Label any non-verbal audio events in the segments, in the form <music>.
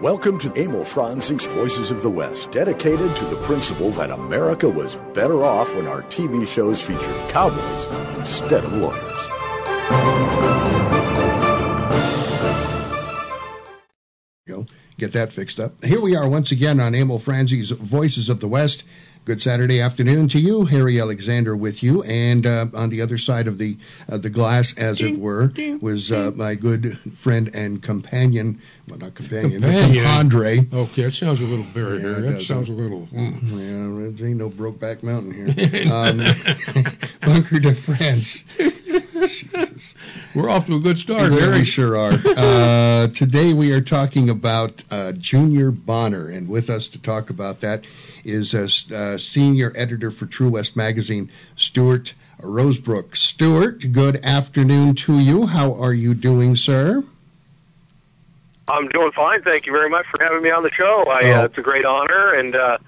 Welcome to Emil Franzi's Voices of the West, dedicated to the principle that America was better off when our TV shows featured cowboys instead of lawyers. Get that fixed up. Here we are once again on Emil Franzi's Voices of the West. Good Saturday afternoon to you, Harry Alexander, with you, and uh, on the other side of the uh, the glass, as it were, was uh, my good friend and companion, well, not companion, Companion. Andre. Okay, that sounds a little buried Yeah, there. it That sounds a little. mm. Yeah, there ain't no Brokeback Mountain here. <laughs> Um, <laughs> Bunker de France. <laughs> Jesus. We're off to a good start, Yeah, we sure are. <laughs> Uh, today we are talking about uh, Junior Bonner, and with us to talk about that is uh, s- uh, senior editor for True West Magazine, Stuart Rosebrook. Stuart, good afternoon to you. How are you doing, sir? I'm doing fine. Thank you very much for having me on the show. I, Oh. uh, it's a great honor, and uh,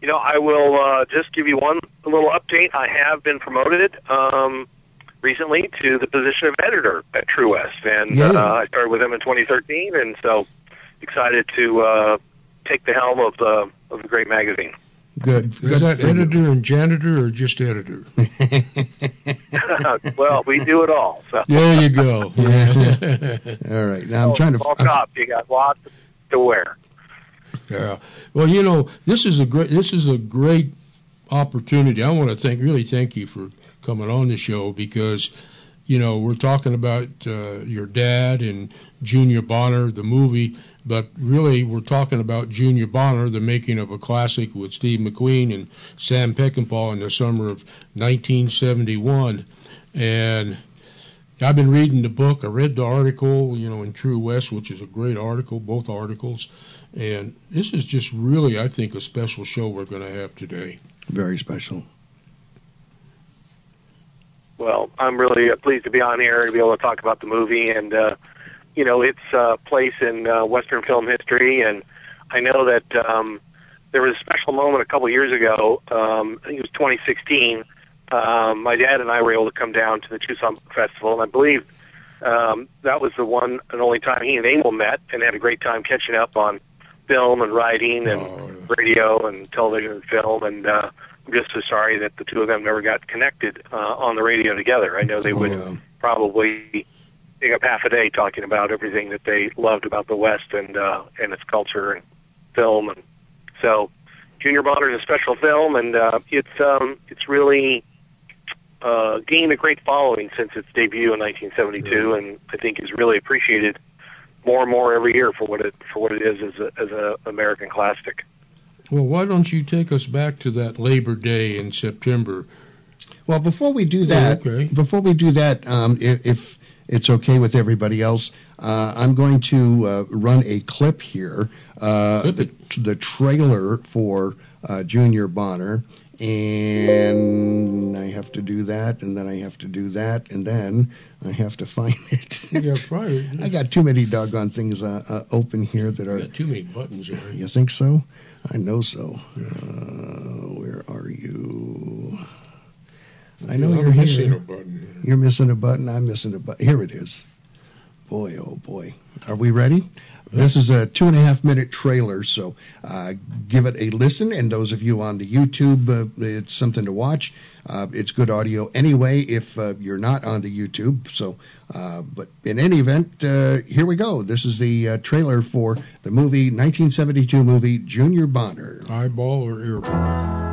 you know, I will uh, just give you one little update. I have been promoted um, recently to the position of editor at True West, and Yeah. uh, I started with them in 2013, and so excited to uh, take the helm of the of the great magazine. Good. Is good that for you. editor and janitor or just editor? <laughs> well, we do it all. So. There you go. <laughs> <laughs> All right. Now I'm trying to. All shop. You got lots to wear. Yeah. Well, you know, this is a great this is a great opportunity. I want to thank really thank you for coming on the show because you know we're talking about uh, your dad and Junior Bonner, the movie, but really we're talking about Junior Bonner, the making of a classic with Steve McQueen and Sam Peckinpah in the summer of 1971, and. I've been reading the book. I read the article, you know, in True West, which is a great article, both articles. And this is just really, I think, a special show we're going to have today. Very special. Well, I'm really pleased to be on here and be able to talk about the movie and, uh, you know, its uh, place in uh, Western film history. And I know that um, there was a special moment a couple years ago. Um, I think it was 2016. Um, my dad and I were able to come down to the Tucson Festival, and I believe um, that was the one and only time he and Emil met and had a great time catching up on film and writing and Oh, radio and television and film. And uh, just so sorry that the two of them never got connected uh, on the radio together. I know they would Yeah. probably take up half a day talking about everything that they loved about the West and uh, and its culture and film. And so, Junior Bonner is a special film, and uh, it's um, it's really uh, gained a great following since its debut in 1972, and I think is really appreciated more and more every year for what it for what it is as a as a American classic. Well, why don't you take us back to that Labor Day in September? Well, before we do that, okay. before we do that, um, if, if it's okay with everybody else, uh, I'm going to uh, run a clip here, uh, the, the trailer for uh, Junior Bonner, and I have to do that, and then I have to do that, and then I have to <laughs> find it. Yeah, Friday. I got too many doggone things uh, uh, open here that You are. got too many buttons there. You think so? I know so. Uh, where are you? I know I'm you're missing here. a button. You're missing a button. I'm missing a button. Here it is. Boy, oh boy. Are we ready? This is a two and a half minute trailer, so uh, give it a listen. And those of you on the YouTube, uh, it's something to watch. Uh, it's good audio anyway if uh, you're not on the YouTube. So, uh, but in any event, uh, here we go. This is the trailer for the movie 1972 movie Junior Bonner. Eyeball or earball?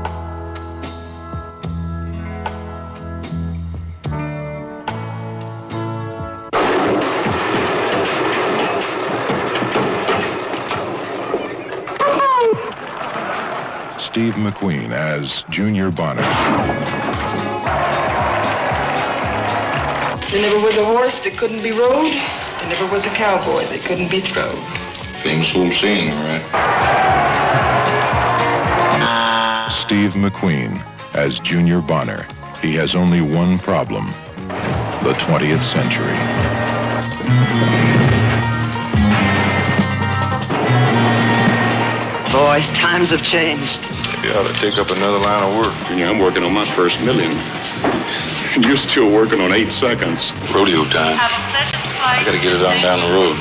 Steve McQueen as Junior Bonner. There never was a horse that couldn't be rode. There never was a cowboy that couldn't be throwed. Famous old saying, all right. Steve McQueen as Junior Bonner. He has only one problem the 20th century. boys. Times have changed. You ought to take up another line of work. Yeah, I'm working on my first million. And you're still working on eight seconds. Rodeo time. I gotta get it on down the road.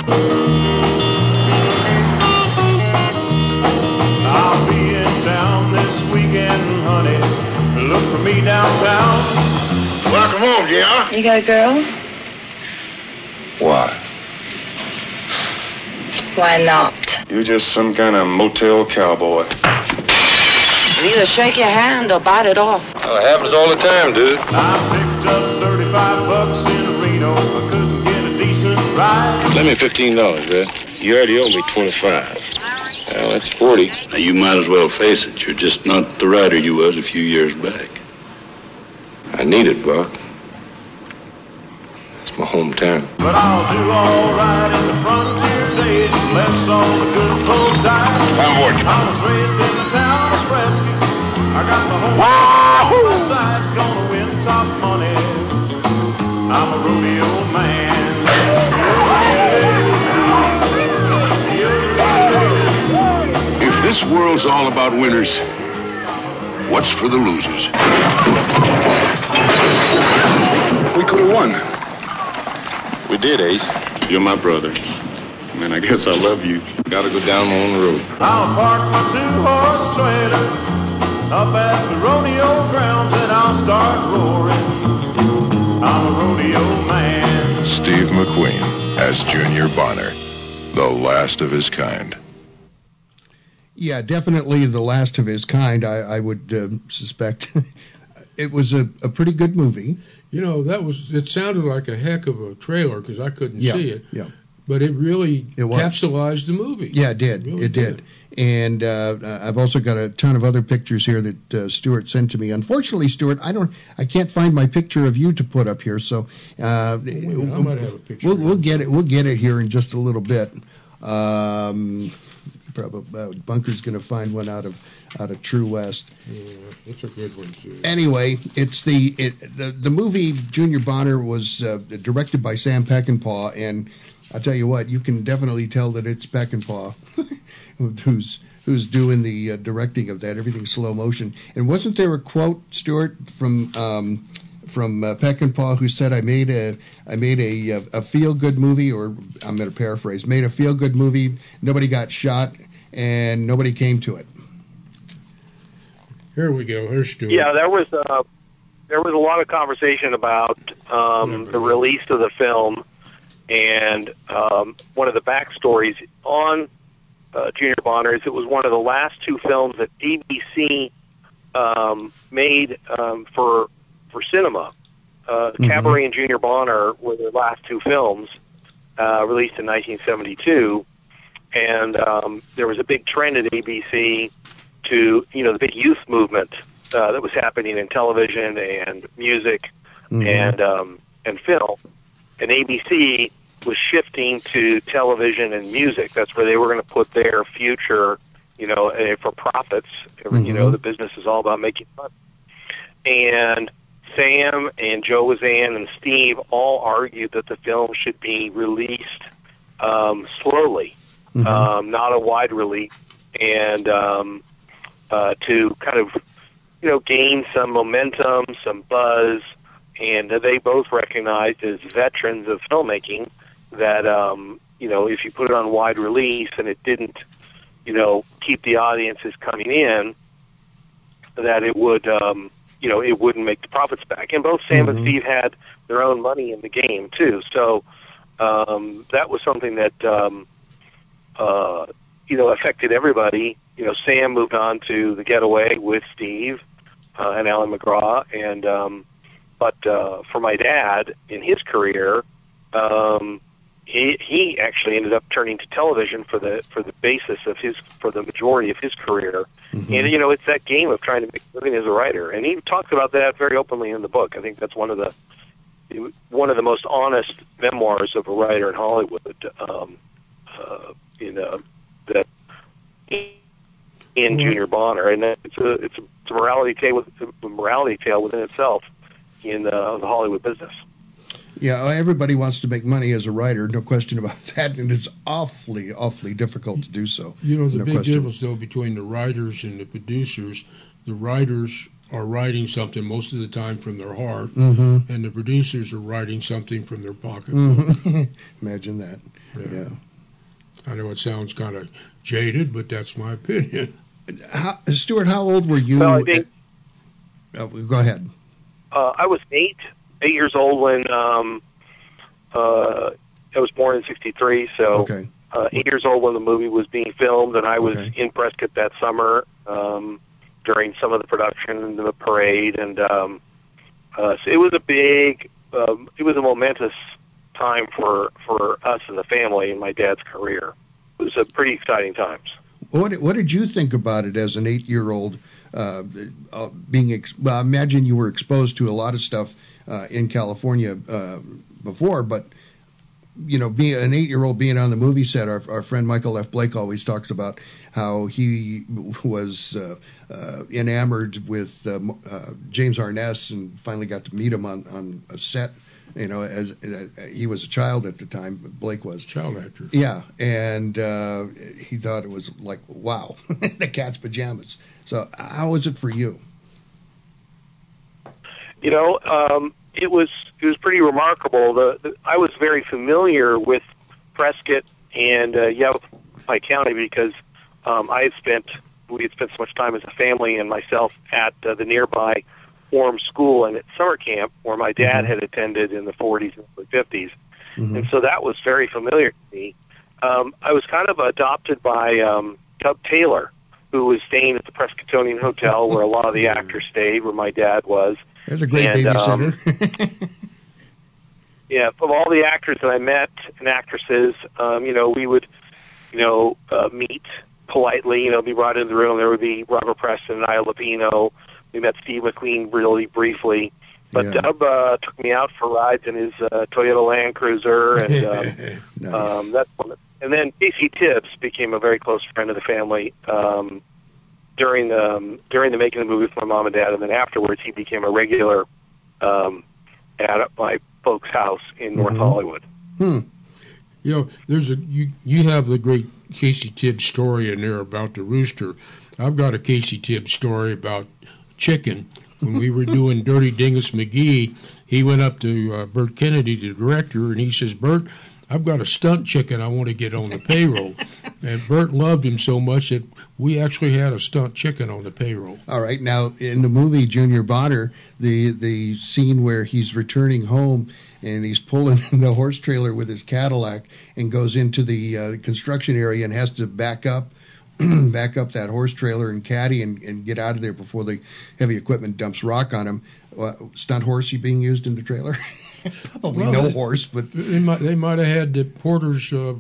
I'll be in town this weekend, honey. Look for me downtown. Welcome home, Jr. You got a girl? Why? Why not? You're just some kind of motel cowboy. You either shake your hand or bite it off. Well, it happens all the time, dude. I picked up 35 bucks in Reno. I couldn't get a decent ride. Lend me fifteen dollars, Red. You already owe me twenty-five. Well, that's forty. Now, you might as well face it. You're just not the rider you was a few years back. I need it, Buck. It's my hometown. But I'll do all right in the frontier days unless all the good folks die. I'm working. I was raised If this world's all about winners, what's for the losers? We could have won. We did, Ace. You're my brother. Man, I guess I love you. Gotta go down on the road. I'll park my two-horse trailer up at the rodeo grounds and I'll start roaring. I'm a rodeo man. Steve McQueen as Junior Bonner, the last of his kind. Yeah, definitely the last of his kind. I, I would uh, suspect <laughs> it was a, a pretty good movie. You know, that was, it sounded like a heck of a trailer because I couldn't Yeah, see it. yeah. But it really It was. capsulized the movie. Yeah, it did. really it did. And uh, I've also got a ton of other pictures here that uh, Stuart sent to me. Unfortunately, Stuart, I don't, I can't find my picture of you to put up here. So uh, Wait a I might have a picture. we'll, we'll get it. We'll get it here in just a little bit. Um, probably uh, Bunker's going to find one out of out of True West. Yeah, it's a good one, too. Anyway, it's the it, the the movie Junior Bonner was uh, directed by Sam Peckinpah, and I'll tell you what, you can definitely tell that it's Peckinpah <laughs> who's who's doing the uh, directing of that. Everything's slow motion. And wasn't there a quote, Stuart, from um, from uh, Peckinpah who said, "I made a I made a a feel good movie," or I'm going to paraphrase, "made a feel good movie. Nobody got shot, and nobody came to it." Here we go. Here's Stuart. Yeah, there was uh, there was a lot of conversation about um, the release of the film, and um, one of the backstories on uh, Junior Bonner is it was one of the last two films that ABC um, made um, for for cinema. Uh, Cabaret and Junior Bonner were their last two films uh, released in 1972, and um, there was a big trend at ABC to you know the big youth movement uh, that was happening in television and music and um, and film, and ABC was shifting to television and music. That's where they were going to put their future, you know, uh, for profits. You know, Mhm. the business is all about making money. And Sam and Joe Wizan and Steve all argued that the film should be released um, slowly, Mhm. um, not a wide release, and um, uh, to kind of you know gain some momentum, some buzz, and they both recognized as veterans of filmmaking that um, you know if you put it on wide release and it didn't you know keep the audiences coming in, that it would um, you know it wouldn't make the profits back. And both Sam and Mhm. Steve had their own money in the game too, so um, that was something that um, uh, you know affected everybody. You know, Sam moved on to The Getaway with Steve uh, and Ali MacGraw, and um, but uh, for my dad in his career, um, he he actually ended up turning to television for the for the basis of his for the majority of his career. And you know, it's that game of trying to make a living as a writer, and he talks about that very openly in the book. I think that's one of the one of the most honest memoirs of a writer in Hollywood. Um, uh, you know that in Junior Bonner, and it's a it's a, it's a morality tale with a morality tale within itself in uh, the Hollywood business. Yeah, everybody wants to make money as a writer, no question about <laughs> that, and it's awfully, awfully difficult to do so. You know, the no big question. difference though between the writers and the producers, the writers are writing something most of the time from their heart, Mhm. and the producers are writing something from their pocket. Mhm. <laughs> Imagine that. Yeah. I know it sounds kind of jaded, but that's my opinion. How, Stuart, how old were you? Well, I think- at- oh, go ahead. Uh, I was eight, eight years old when um, uh, I was born in '63. So Okay. uh, eight years old when the movie was being filmed, and I was Okay. in Prescott that summer um, during some of the production and the parade, and um, uh, so it was a big, um, it was a momentous time for for us and the family in my dad's career. It was a pretty exciting times. What What did you think about it as an eight year old? Uh, uh, being ex- well, I imagine you were exposed to a lot of stuff uh, in California uh, before, but you know, being an eight year old being on the movie set, our, our friend Michael F. Blake always talks about how he was uh, uh, enamored with uh, uh, James Arness and finally got to meet him on, on a set. You know, as uh, he was a child at the time, Blake was child actor. Yeah, and uh, he thought it was like, wow, <laughs> the cat's pajamas. So, how was it for you? you know, um, it was it was pretty remarkable. The, the I was very familiar with Prescott and uh, Yavapai County because um, I had spent we had spent so much time as a family and myself at uh, the nearby Orme School and at summer camp where my dad had attended in the 40s and early 50s, and so that was very familiar to me. Um, I was kind of adopted by um, Dub Taylor, who was staying at the Prescottonian Hotel where a lot of the actors stayed, where my dad was. There's a great And, um, babysitter. <laughs> yeah, of all the actors that I met and actresses, um, you know, we would, you know, uh, meet politely, you know, be brought into the room. There would be Robert Preston and Ida Lupino. We met Steve McQueen really briefly. But Yeah. Dub uh, took me out for rides in his uh, Toyota Land Cruiser, and um, <laughs> nice. um, that's one. And then Casey Tibbs became a very close friend of the family um, during the um, during the making of the movie with my mom and dad, and then afterwards he became a regular um, at my folks' house in North Mhm. Hollywood. Hmm. You know, there's a you you have the great Casey Tibbs story in there about the rooster. I've got a Casey Tibbs story about chicken. When we were <laughs> doing Dirty Dingus McGee, he went up to uh, Burt Kennedy, the director, and he says, "Burt, I've got a stunt chicken I want to get on the payroll." and Burt loved him so much that we actually had a stunt chicken on the payroll. All right. Now, in the movie Junior Bonner, the the scene where he's returning home and he's pulling <laughs> the horse trailer with his Cadillac and goes into the uh, construction area and has to back up. <clears throat> back up that horse trailer and caddy and, and get out of there before the heavy equipment dumps rock on him. Uh, stunt horsey being used in the trailer? <laughs> Probably Well, no they- horse, but They might they might have had the Porter's uh,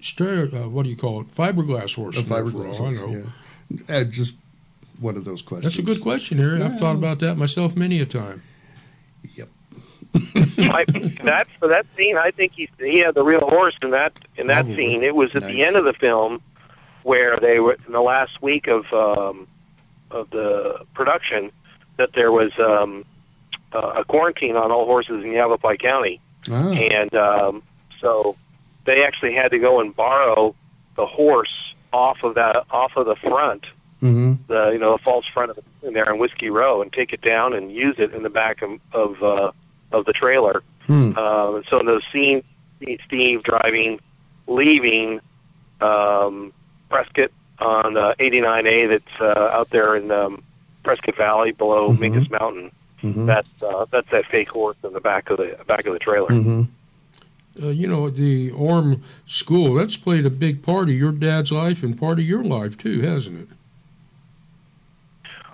stereo, uh, what do you call it, fiberglass horse. a in there for fiberglass all I horse. know. Yeah. Uh, just one of those questions. That's a good question, Harry. I've thought about that myself many a time. I, that for that scene, I think he he had the real horse in that in that Probably. scene. It was at the end of the film where they were in the last week of um, of the production that there was um, uh, a quarantine on all horses in Yavapai County, Ah. and um, so they actually had to go and borrow the horse off of that off of the front hmm the you know the false front of the in there in Whiskey Row and take it down and use it in the back of of, uh, of the trailer. Hmm. Um, so in those scenes, Steve driving, leaving um, Prescott on uh, 89A that's uh, out there in um, Prescott Valley below Mhm. Mingus Mountain. Hmm That's uh, that's that fake horse in the back of the back of the trailer. hmm Uh, you know, the Orme School, that's played a big part of your dad's life and part of your life, too, hasn't it?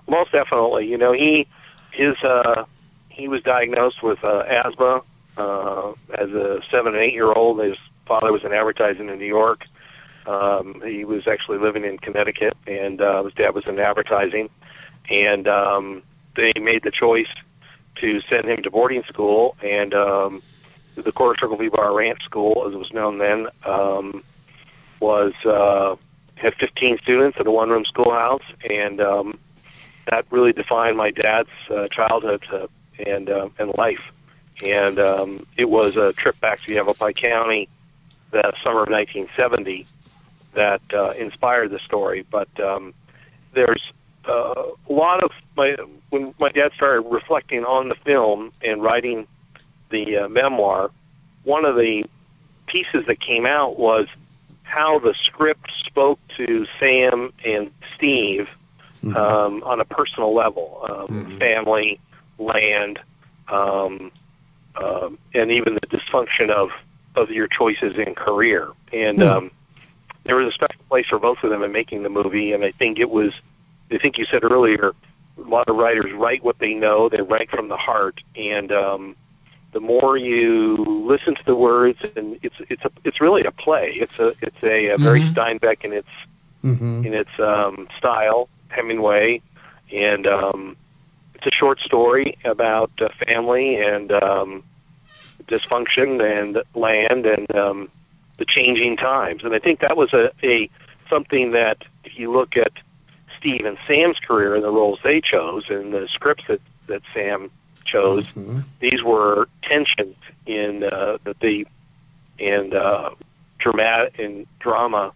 Most definitely. You know, he his uh, he was diagnosed with uh, asthma uh, as a seven and eight year old. His father was in advertising in New York. Um, he was actually living in Connecticut, and uh, his dad was in advertising. And um, they made the choice to send him to boarding school, and um, the Quarter Circle V Bar Ranch School, as it was known then, um, was uh, had 15 students at a one room schoolhouse, and um, that really defined my dad's uh, childhood uh, and uh, and life. and um, it was a trip back to Yavapai County, the summer of 1970, that uh, inspired the story. But um, there's uh, a lot of my when my dad started reflecting on the film and writing the uh, memoir. One of the pieces that came out was how the script spoke to Sam and Steve Mm-hmm. um, on a personal level, um, family, land, um, um, and even the dysfunction of of your choices in career. And Hmm. um, there was a special place for both of them in making the movie. And I think it was, I think you said earlier, a lot of writers write what they know. They write from the heart, and um, the more you listen to the words, and it's it's a it's really a play. It's a it's a, a very Mhm. Steinbeck in its Mm-hmm. in its um, style, Hemingway, and um, it's a short story about uh, family and um, dysfunction and land and um, the changing times. And I think that was a, a something that if you look at Steve and Sam's career and the roles they chose and the scripts that that Sam chose, Mm-hmm. these were tensions in uh, that they and uh, dramatic and drama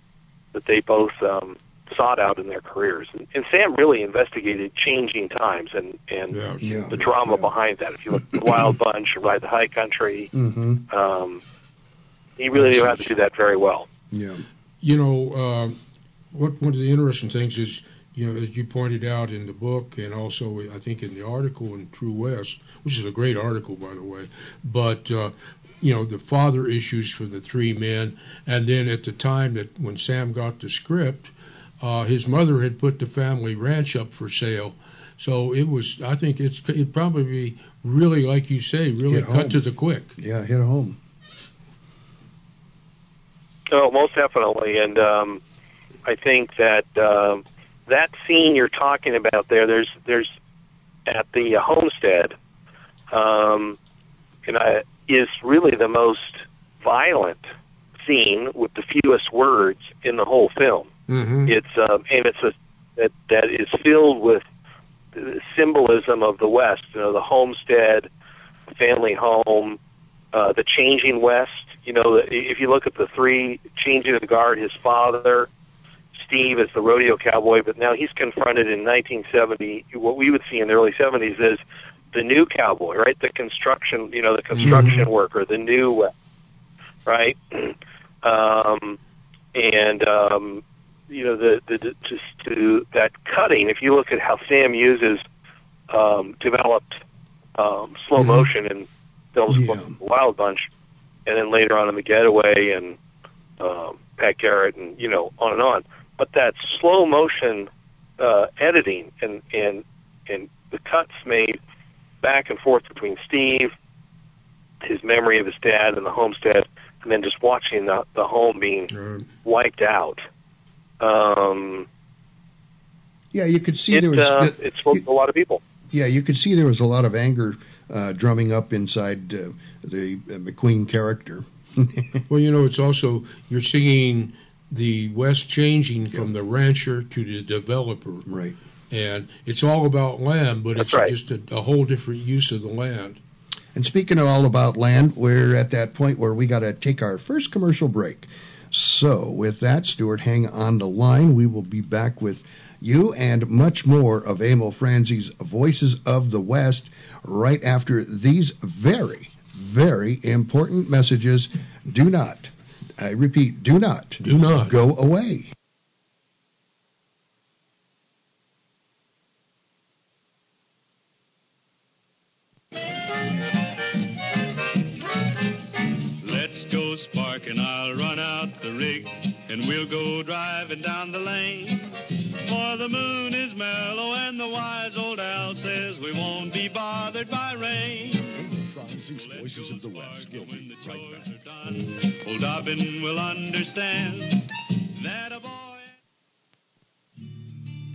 that they both um, sought out in their careers. And, and Sam really investigated changing times and and Yeah. Yeah. the drama behind that. If you look at the Wild <clears throat> Bunch, Ride the High Country, Mm-hmm. um, he really knew how to do that very well. Yeah. You know, um, what one of the interesting things is, you know, as you pointed out in the book, and also I think in the article in True West, which is a great article by the way, but uh, you know the father issues for the three men, and then at the time that when Sam got the script, uh, his mother had put the family ranch up for sale. So it was. I think it's it probably be really like you say, really Hit cut home. to the quick. Yeah. Hit home. Oh, most definitely, and um, I think that um, that scene you're talking about there, there's there's at the homestead, um, and I, is really the most violent scene with the fewest words in the whole film. Mm-hmm. It's um, and it's a that that is filled with the symbolism of the West. You know, the homestead, family home, uh, the changing West. You know, if you look at the three changing of the guard, his father, Steve is the rodeo cowboy, but now he's confronted in 1970. What we would see in the early 70s is the new cowboy, right? The construction, you know, the construction worker, the new right? <clears throat> um, and um, you know the the the- just to that cutting. If you look at how Sam uses um, developed um, slow Mhm. motion in films Yeah. Wild Bunch, and then later on in The Getaway and um, Pat Garrett, and you know on and on. But that slow motion uh, editing and and and the cuts made back and forth between Steve, his memory of his dad and the homestead, and then just watching the the home being wiped out. Um, Yeah. You could see it, there was. uh, the- it spoke to a lot of people. Yeah, you could see there was a lot of anger uh, drumming up inside uh, the uh, McQueen character. <laughs> Well, you know, it's also you're seeing the West changing from the rancher to the developer, Right. and it's all about land, but That's it's right. just a, a whole different use of the land. And speaking of all about land, we're at that point where we got to take our first commercial break. So, with that, Stuart, hang on the line. We will be back with you and much more of Emil Franzi's Voices of the West right after these very, very important messages. Do not, I repeat, do not, Do not. go away. Let's go sparking, I'll run out the rig, and we'll go driving down the lane. For the moon is mellow, and the wise old owl says we won't be bothered by rain. Emil Voices of the West will be right back. Old Dobbin will understand that a boy.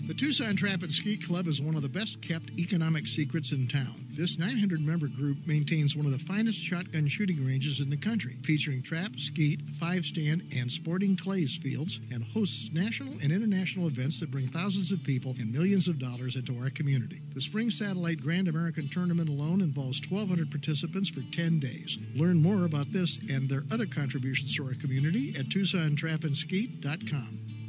The Tucson Trap and Skeet Club is one of the best kept economic secrets in town. This 900 member group maintains one of the finest shotgun shooting ranges in the country, featuring trap, skeet, five stand, and sporting clays fields, and hosts national and international events that bring thousands of people and millions of dollars into our community. The Spring Satellite Grand American Tournament alone involves 1,200 participants for 10 days. Learn more about this and their other contributions to our community at TucsonTrapandSkeet.com.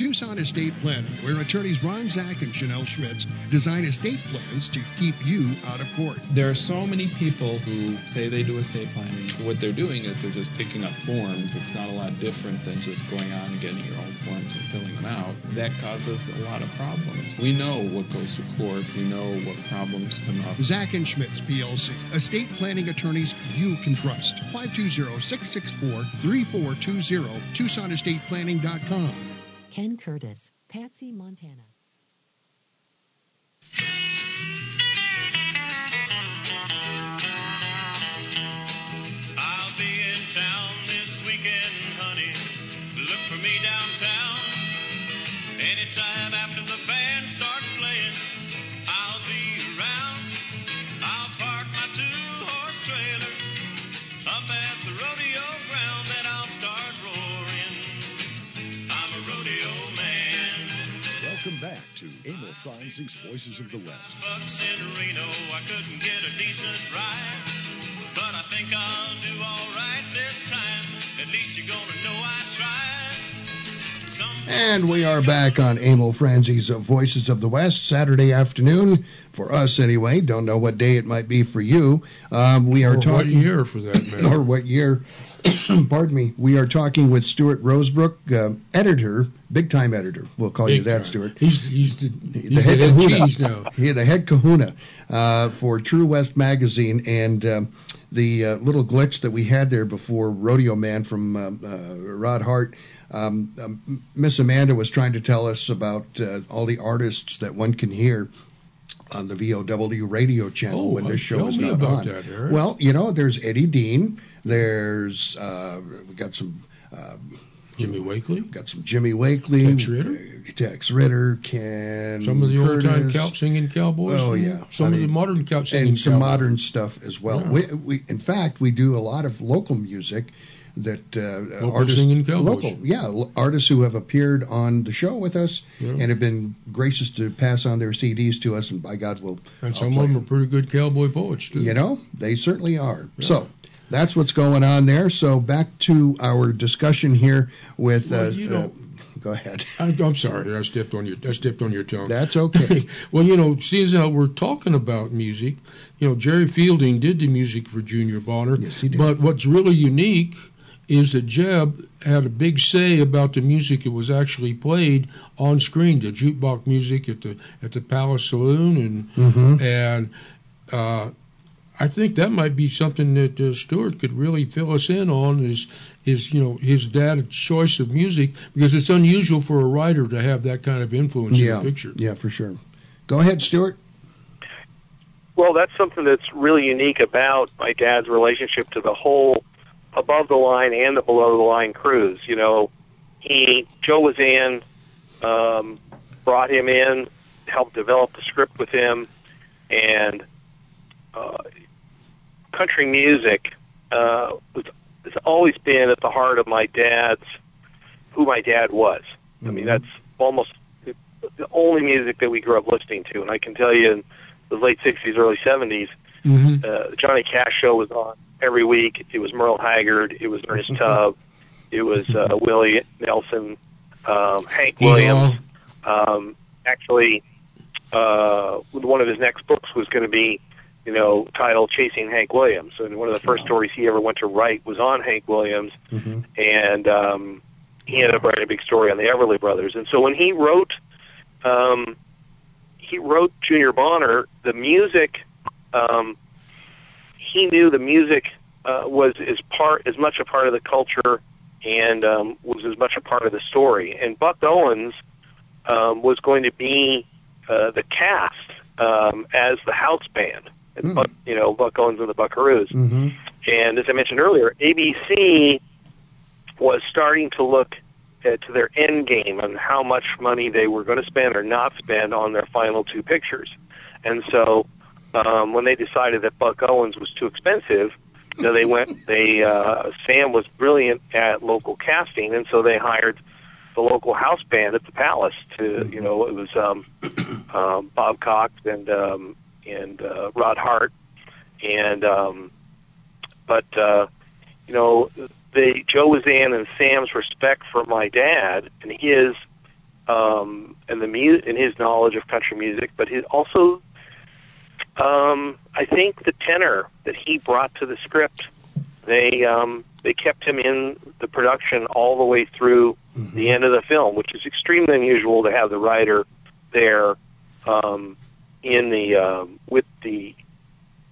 Tucson Estate Planning, where attorneys Ron Zach and Chanel Schmitz design estate plans to keep you out of court. There are so many people who say they do estate planning. What they're doing is they're just picking up forms. It's not a lot different than just going on and getting your own forms and filling them out. That causes a lot of problems. We know what goes to court. We know what problems come up. Zach and Schmitz, PLC, estate planning attorneys you can trust. 520-664-3420, TucsonEstatePlanning.com. Ken Curtis, Patsy, Montana. Emil Franzi's Voices of the West. Bucks in Reno, I couldn't get a decent ride. But I think I'll do all right this time. At least you're gonna know I tried. Some And we are back on Emil Franzi's Voices of the West, Saturday afternoon, for us anyway. Don't know what day it might be for you. Um, we are Or what talking. year, for that <laughs> matter. or what year. <coughs> Pardon me. We are talking with Stuart Rosebrook, uh, editor, big time editor. We'll call you that, time. Stuart. He's he's the, he's the the head head kahuna. now. He the head kahuna uh, for True West magazine, and um, the uh, little glitch that we had there before Rodeo Man from um, uh, Rod Hart. Um, um, Miss Amanda was trying to tell us about uh, all the artists that one can hear on the VOW radio channel Oh, when this show tell is not on. that. Well, you know, there's Eddie Dean. There's uh, we got some. Uh, Jimmy Wakely. Got some Jimmy Wakely, Tex Ritter? Tex Ritter, Ken, Some of the old time cow singing cowboys. Oh yeah, Some I of mean, the modern cow singing and some cowboys. modern stuff as well. Yeah. We, we, in fact, we do a lot of local music that uh, Local artists, local, yeah, artists who have appeared on the show with us Yeah. and have been gracious to pass on their CDs to us, and by God, we'll And I'll some of them are pretty good cowboy poets too. you know, they certainly are. So that's what's going on there. So back to our discussion here with. Well, uh, you uh, know- go ahead. I, I'm sorry, I stepped on your I stepped on your tongue. That's okay. <laughs> well, you know, seeing as how we're talking about music, you know, Jerry Fielding did the music for Junior Bonner. Yes, he did. But what's really unique is that Jeb had a big say about the music that was actually played on screen, the jukebox music at the at the Palace Saloon, and Mhm. and uh, I think that might be something that uh, Stuart could really fill us in on is is you know his dad's choice of music because it's unusual for a writer to have that kind of influence yeah, in the picture. yeah, for sure. Go ahead, Stuart. Well, that's something that's really unique about my dad's relationship to the whole above the line and the below the line crews. You know, he Joe Wizan um, brought him in, helped develop the script with him, and uh, country music uh, was has always been at the heart of my dad's who my dad was. I mean, that's almost the only music that we grew up listening to, and I can tell you in the late '60s, early '70s, Mm-hmm. uh, Johnny Cash show was on every week. It was Merle Haggard, it was Ernest Tubb, it was uh, Willie Nelson, um, Hank Williams. Um, actually, uh, one of his next books was going to be, you know, titled "Chasing Hank Williams," and one of the first stories he ever went to write was on Hank Williams, Mm-hmm. and um, he ended up writing a big story on the Everly Brothers. And so when he wrote, um, he wrote Junior Bonner, the music, um, he knew the music uh, was as part as much a part of the culture and um, was as much a part of the story. And Buck Owens um, was going to be uh, the cast um, as the house band. And Buck, you know, Buck Owens and the Buckaroos. Mm-hmm. And as I mentioned earlier, ABC was starting to look uh, to their end game on how much money they were going to spend or not spend on their final two pictures. And so um, when they decided that Buck Owens was too expensive, you know, they went. <laughs> They uh, Sam was brilliant at local casting, and so they hired the local house band at the Palace to. You know, it was um, <clears throat> um, Bob Cox and um, and uh, Rod Hart, and um, but uh, you know, the Joe Wizan and Sam's respect for my dad and his um, and the mu- and his knowledge of country music, but his also um, I think the tenor that he brought to the script, they um, they kept him in the production all the way through the end of the film, which is extremely unusual to have the writer there um, in the um, with the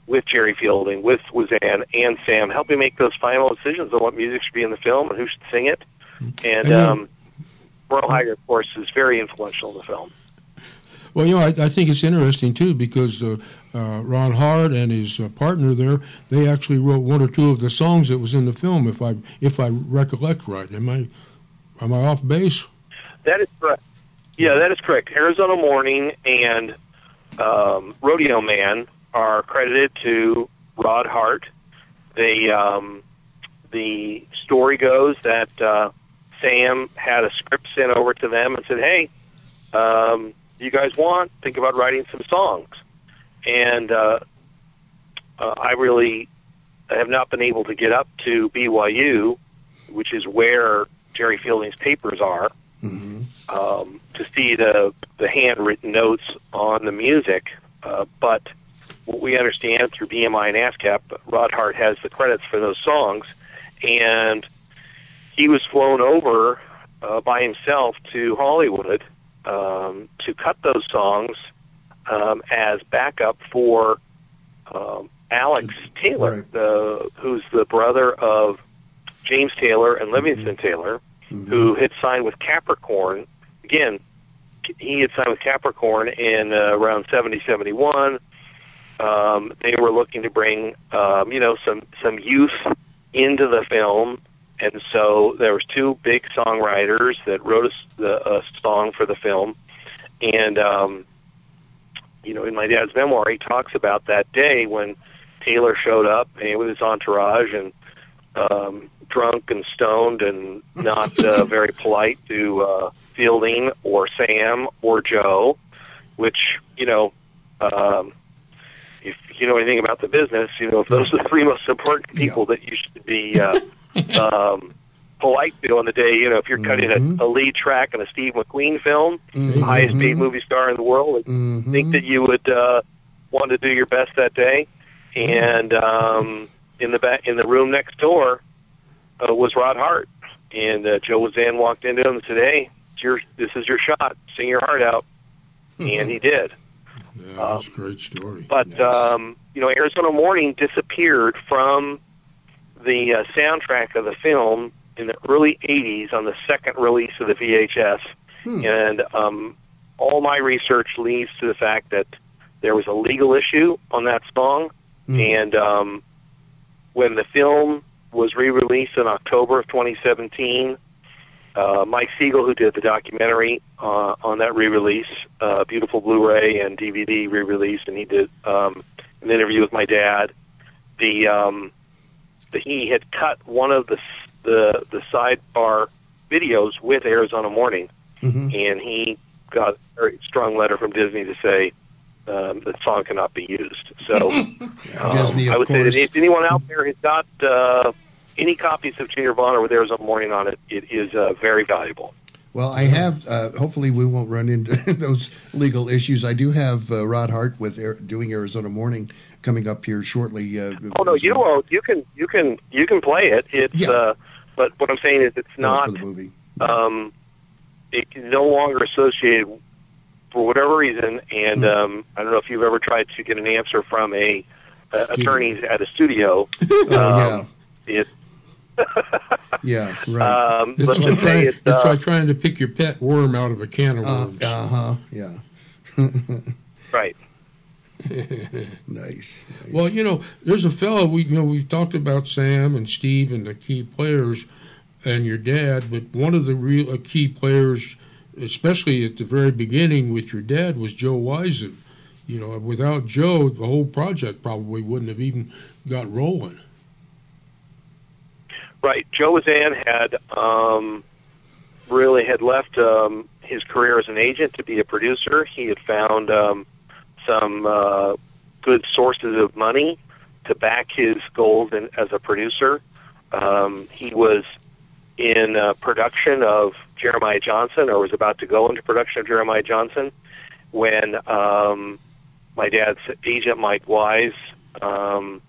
with Jerry Fielding, with Wizan and Sam, helping make those final decisions on what music should be in the film and who should sing it. And um, Merle Haggard, of course, is very influential in the film. Well, you know, I, I think it's interesting too because uh, uh, Rod Hart and his uh, partner there, they actually wrote one or two of the songs that was in the film, if I if I recollect right. Am I am I off base? That is correct. Yeah, that is correct. Arizona Morning and um, Rodeo Man are credited to Rod Hart. They, um, the story goes that uh, Sam had a script sent over to them and said, "Hey, um, you guys want? Think about writing some songs." And uh, uh, I really have not been able to get up to BYU, which is where Jerry Fielding's papers are, um, to see the the handwritten notes on the music. Uh, but what we understand through BMI and ASCAP, Rod Hart has the credits for those songs, and he was flown over uh, by himself to Hollywood um, to cut those songs um, as backup for um, Alex Taylor, the, who's the brother of James Taylor and Livingston Taylor, who had signed with Capricorn. Again, he had signed with Capricorn in uh, around 70, 71. Um, they were looking to bring, um, you know, some some youth into the film, and so there was two big songwriters that wrote a, a song for the film, and um, you know, in my dad's memoir, he talks about that day when Taylor showed up and with his entourage and um, drunk and stoned and not uh, <laughs> very polite to uh, Fielding or Sam or Joe, which you know. Um, if you know anything about the business, you know if those are the three most important people that you should be uh, um, polite to on the day. You know, if you're cutting a, a lead track in a Steve McQueen film, the highest paid movie star in the world, I think that you would uh, want to do your best that day. And um, in the back, in the room next door uh, was Rod Hart, and uh, Joe Wizan walked into him and said, "Hey, your, this is your shot. Sing your heart out." And he did. Yeah, that's a great story. But um, you know, Arizona Morning disappeared from the uh, soundtrack of the film in the early '80s on the second release of the VHS, and um, all my research leads to the fact that there was a legal issue on that song, and um, when the film was re-released in October of 2017. Uh, Mike Siegel, who did the documentary uh, on that re-release, uh, beautiful Blu-ray and DVD re-release, and he did um, an interview with my dad. The, um, the he had cut one of the the the sidebar videos with Arizona Morning, and he got a very strong letter from Disney to say um, the song cannot be used. So <laughs> um, Disney, of I would say that if anyone out there has got uh, any copies of Junior Bonner with Arizona Morning on it, it is uh, very valuable. Well, I have. Uh, hopefully, we won't run into <laughs> those legal issues. I do have uh, Rod Hart with Air, doing Arizona Morning coming up here shortly. Uh, Oh no, you won't. You can you can you can play it. It's uh, but what I'm saying is it's not for the movie. um, it's no longer associated for whatever reason, and um, I don't know if you've ever tried to get an answer from a uh, attorneys at a studio. <laughs> Oh, um, It, <laughs> yeah, right. um, It's like, trying, it's, it's uh, like trying to pick your pet worm out of a can of worms. Uh huh. Yeah. <laughs> right. nice. Well, you know, there's a fellow we you know we've talked about Sam and Steve and the key players and your dad, but one of the real uh, key players, especially at the very beginning with your dad, was Joe Wizan. You know, without Joe, the whole project probably wouldn't have even got rolling. Right. Joe Wizan had um, really had left um, his career as an agent to be a producer. He had found um, some uh, good sources of money to back his goals in, as a producer. Um, he was in uh, production of Jeremiah Johnson, or was about to go into production of Jeremiah Johnson, when um, my dad's agent, Mike Wise, um,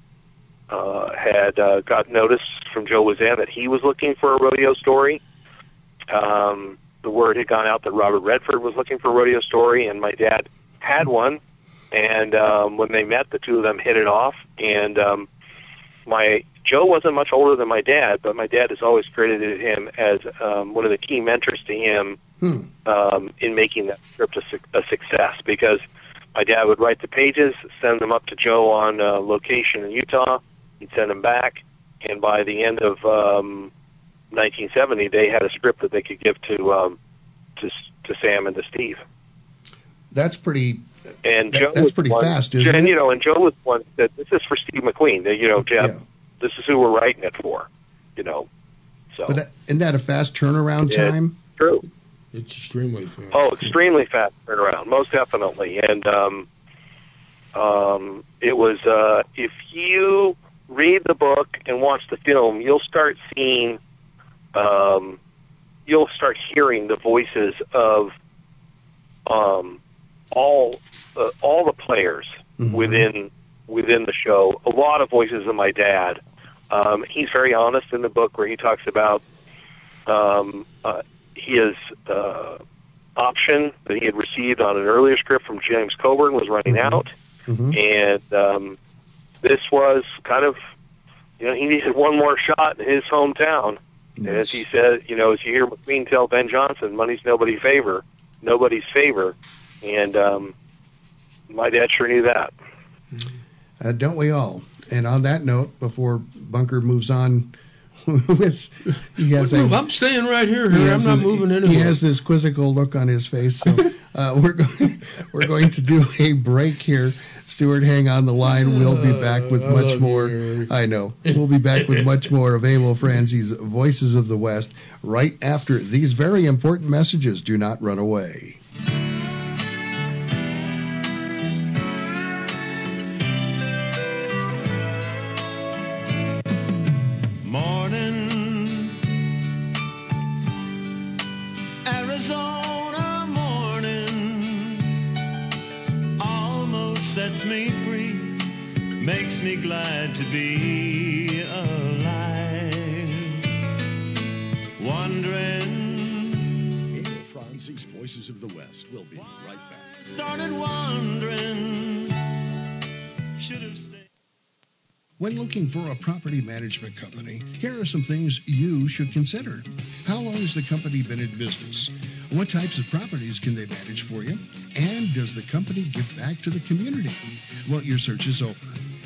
uh, had uh, got notice from Joe Wizan that he was looking for a rodeo story. Um, the word had gone out that Robert Redford was looking for a rodeo story, and my dad had one. And um, when they met, the two of them hit it off. And um, my Joe wasn't much older than my dad, but my dad has always credited him as um, one of the key mentors to him Hmm. um, in making that script a, suc- a success because my dad would write the pages, send them up to Joe on uh, location in Utah. He'd send them back, and by the end of um, 1970, they had a script that they could give to um, to to Sam and to Steve. That's pretty. And That- Joe that's pretty one, fast, isn't and it? you know, and Joe was one that this is for Steve McQueen. That you know, Jeff, this is who we're writing it for. You know, so But that, isn't that a fast turnaround Yeah. time? true. It's extremely fast. Oh, extremely fast turnaround, most definitely. And um, um, it was uh, if you read the book and watch the film, you'll start seeing, um, you'll start hearing the voices of um, all uh, all the players within within the show. A lot of voices of my dad. Um, he's very honest in the book where he talks about um, uh, his uh, option that he had received on an earlier script from James Coburn was running out, and um, this was kind of, you know, he needed one more shot in his hometown. And as he said, you know, as you hear McQueen tell Ben Johnson, money's nobody's favor, nobody's favor, and um, my dad sure knew that. Uh, don't we all? And on that note, before Bunker moves on <laughs> with, he has Move, a- I'm staying right here. he I'm not this- moving He has this quizzical look on his face. So uh, <laughs> we're going we're going to do a break here. Stuart, hang on the line. We'll be back with much love more. you, I know. We'll be back with much more of Emil Franzi's Voices of the West right after these very important messages. Do not run away. Looking for a property management company, here are some things you should consider. How long has the company been in business? What types of properties can they manage for you? And does the company give back to the community? Well, your search is over.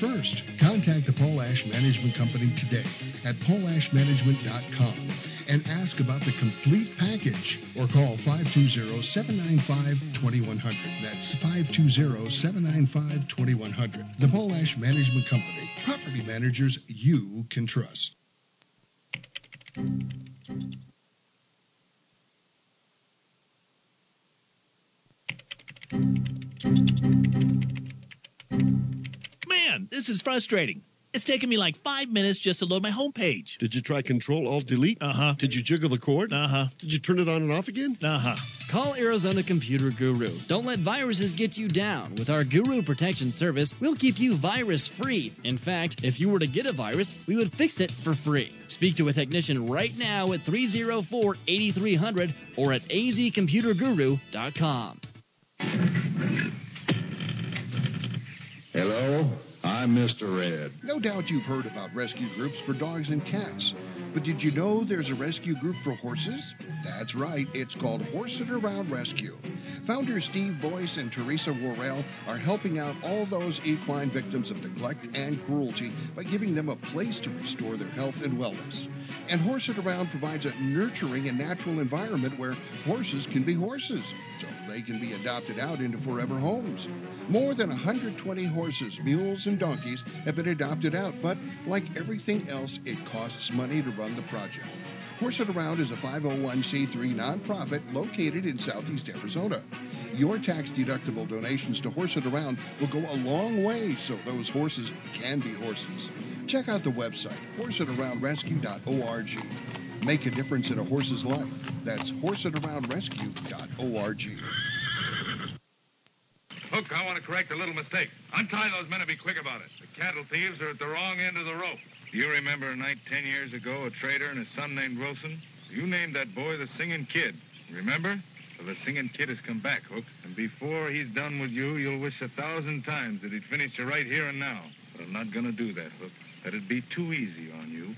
first. Contact the Polash Management Company today at polashmanagement.com and ask about the complete package or call 520-795-2100. That's 520-795-2100. The Polash Management Company. Property managers you can trust. Man, this is frustrating. It's taken me like five minutes just to load my homepage. Did you try Control Alt Delete? Uh huh. Did you jiggle the cord? Uh huh. Did you turn it on and off again? Uh huh. Call Arizona Computer Guru. Don't let viruses get you down. With our Guru Protection Service, we'll keep you virus free. In fact, if you were to get a virus, we would fix it for free. Speak to a technician right now at 304 8300 or at azcomputerguru.com. Mr. Red. No doubt you've heard about rescue groups for dogs and cats. But did you know there's a rescue group for horses? That's right, it's called Horse Around Rescue. Founders Steve Boyce and Teresa Worrell are helping out all those equine victims of neglect and cruelty by giving them a place to restore their health and wellness. And Horse It Around provides a nurturing and natural environment where horses can be horses, so they can be adopted out into forever homes. More than 120 horses, mules, and donkeys have been adopted out, but like everything else, it costs money to run the project. Horse It Around is a 501c3 nonprofit located in southeast Arizona. Your tax deductible donations to Horse It Around will go a long way so those horses can be horses. Check out the website, horseitaroundrescue.org. Make a difference in a horse's life. That's horseitaroundrescue.org. Hook, I want to correct a little mistake. Untie those men and be quick about it. The cattle thieves are at the wrong end of the rope. You remember a night ten years ago, a trader and his son named Wilson? You named that boy the Singing Kid. Remember? Well, the Singing Kid has come back, Hook. And before he's done with you, you'll wish a thousand times that he'd finished you right here and now. But I'm not going to do that, Hook. That'd be too easy on you.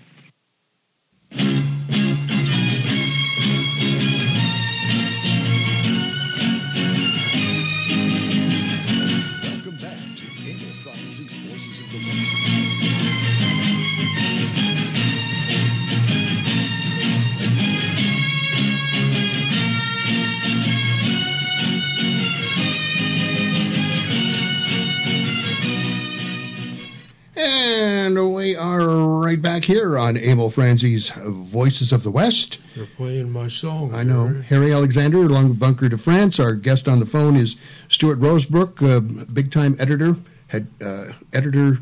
On Emil Franzi's Voices of the West. They're playing my song. I know. Harry Alexander, along with Bunker de France. Our guest on the phone is Stuart Rosebrook, uh, big time editor, head uh, editor,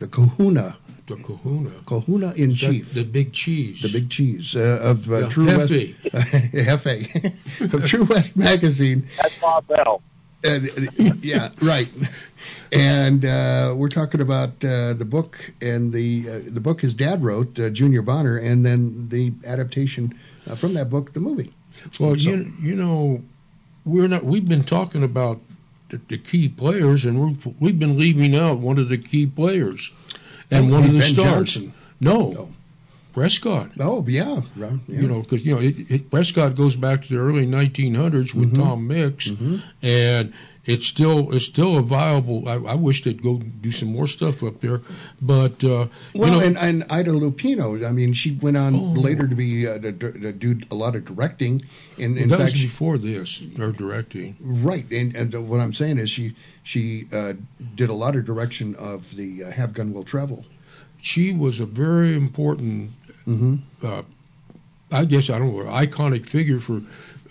the Kahuna. The Kahuna. Kahuna in That- chief. The big cheese. The big cheese uh, of uh, The True Hefe. West. <laughs> Hefe. <laughs> of True West magazine. That's Bob Bell. Uh, yeah, right. And uh, we're talking about uh, the book, and the uh, the book his dad wrote, uh, Junior Bonner, and then the adaptation uh, from that book, the movie. Well, So- you you know, we're not. We've been talking about the, the key players, and we're, we've been leaving out one of the key players, and one of the Ben stars. Johnson. No, Prescott. Oh yeah, right, yeah. You know, because you know it, it, Prescott goes back to the early 1900s with Mhm. Tom Mix, Mm-hmm. and it's still it's still a viable. I, I wish they'd go do some more stuff up there, but uh, Well, you know, and, and Ida Lupino, I mean, she went on later to be uh, to, to do a lot of directing. And in that fact, before this. Her directing. Right, and, and what I'm saying is she she uh, did a lot of direction of the uh, Have Gun Will Travel. She was a very important Mm-hmm. uh, I guess I don't know, iconic figure for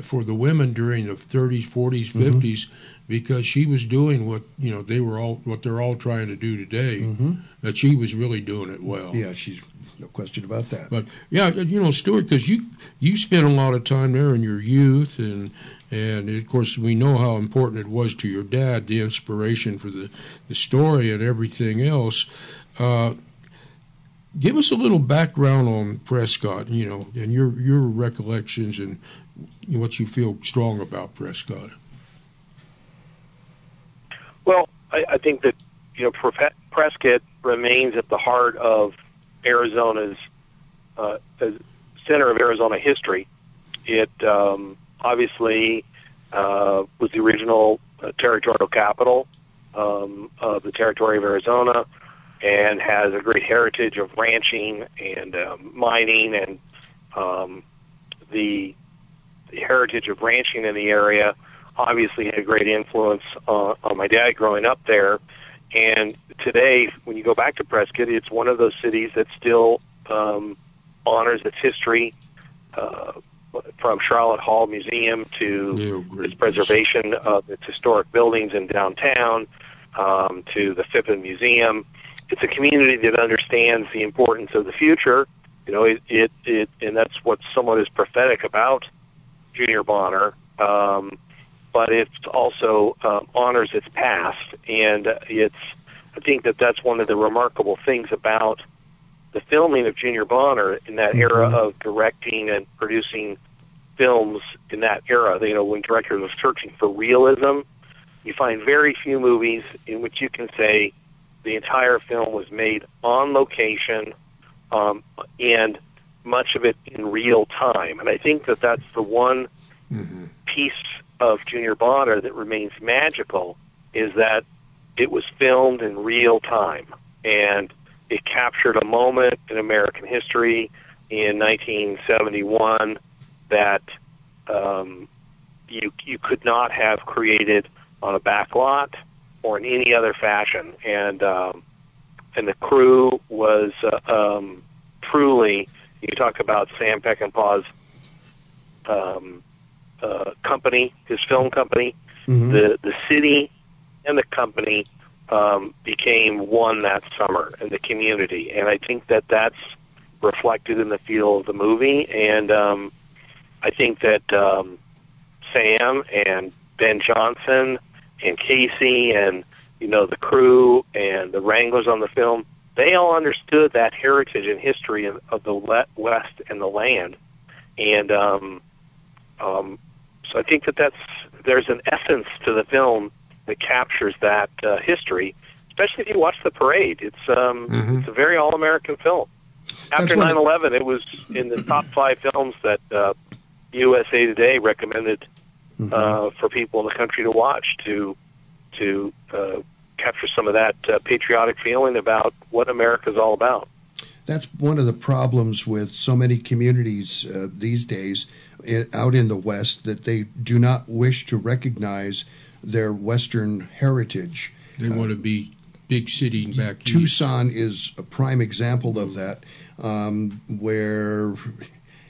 for the women during the 30s, 40s, Mhm. 50s, because she was doing what you know they were all what they're all trying to do today. Mhm. That she was really doing it well. Yeah, she's no question about that. But yeah, you know, Stuart, because you you spent a lot of time there in your youth, and and of course we know how important it was to your dad, the inspiration for the the story and everything else. Uh, give us a little background on Prescott, you know, and your your recollections and what you feel strong about Prescott. Well, I, I think that you know Pre- Prescott remains at the heart of Arizona's uh, center of Arizona history. It um, obviously uh, was the original uh, territorial capital um, of the territory of Arizona, and has a great heritage of ranching and um, mining and um, the the heritage of ranching in the area obviously had a great influence uh, on my dad growing up there. And today, when you go back to Prescott, it's one of those cities that still um, honors its history, uh, from Sharlot Hall Museum to its preservation of its historic buildings in downtown, um, to the Phippen Museum. It's a community that understands the importance of the future. You know, it, it, it and that's what somewhat is prophetic about Junior Bonner. Um, but it also um, honors its past, and uh, it's. I think that that's one of the remarkable things about the filming of Junior Bonner in that era of directing and producing films in that era. You know, when directors were searching for realism, you find very few movies in which you can say the entire film was made on location um, and much of it in real time. And I think that that's the one piece of Junior Bonner that remains magical is that it was filmed in real time and it captured a moment in American history in 1971 that um, you you could not have created on a back lot or in any other fashion, and um, and the crew was uh, um, truly. You talk about Sam Peckinpah's um, uh, company, his film company, Mhm. the the city and the company um, became one that summer in the community, and I think that that's reflected in the feel of the movie. And um, I think that um, Sam and Ben Johnson and Casey and you know the crew and the Wranglers on the film, they all understood that heritage and history of, of the West and the land, and um, um, so I think that that's there's an essence to the film that captures that uh, history, especially if you watch the parade. It's um, Mhm. it's a very all-American film. After 9/11, it was in the top five films that uh, USA Today recommended uh, for people in the country to watch to to uh, capture some of that uh, patriotic feeling about what America's all about. That's one of the problems with so many communities uh, these days out in the West that they do not wish to recognize their Western heritage. They want to be big city back east. Tucson is a prime example of that, um, where,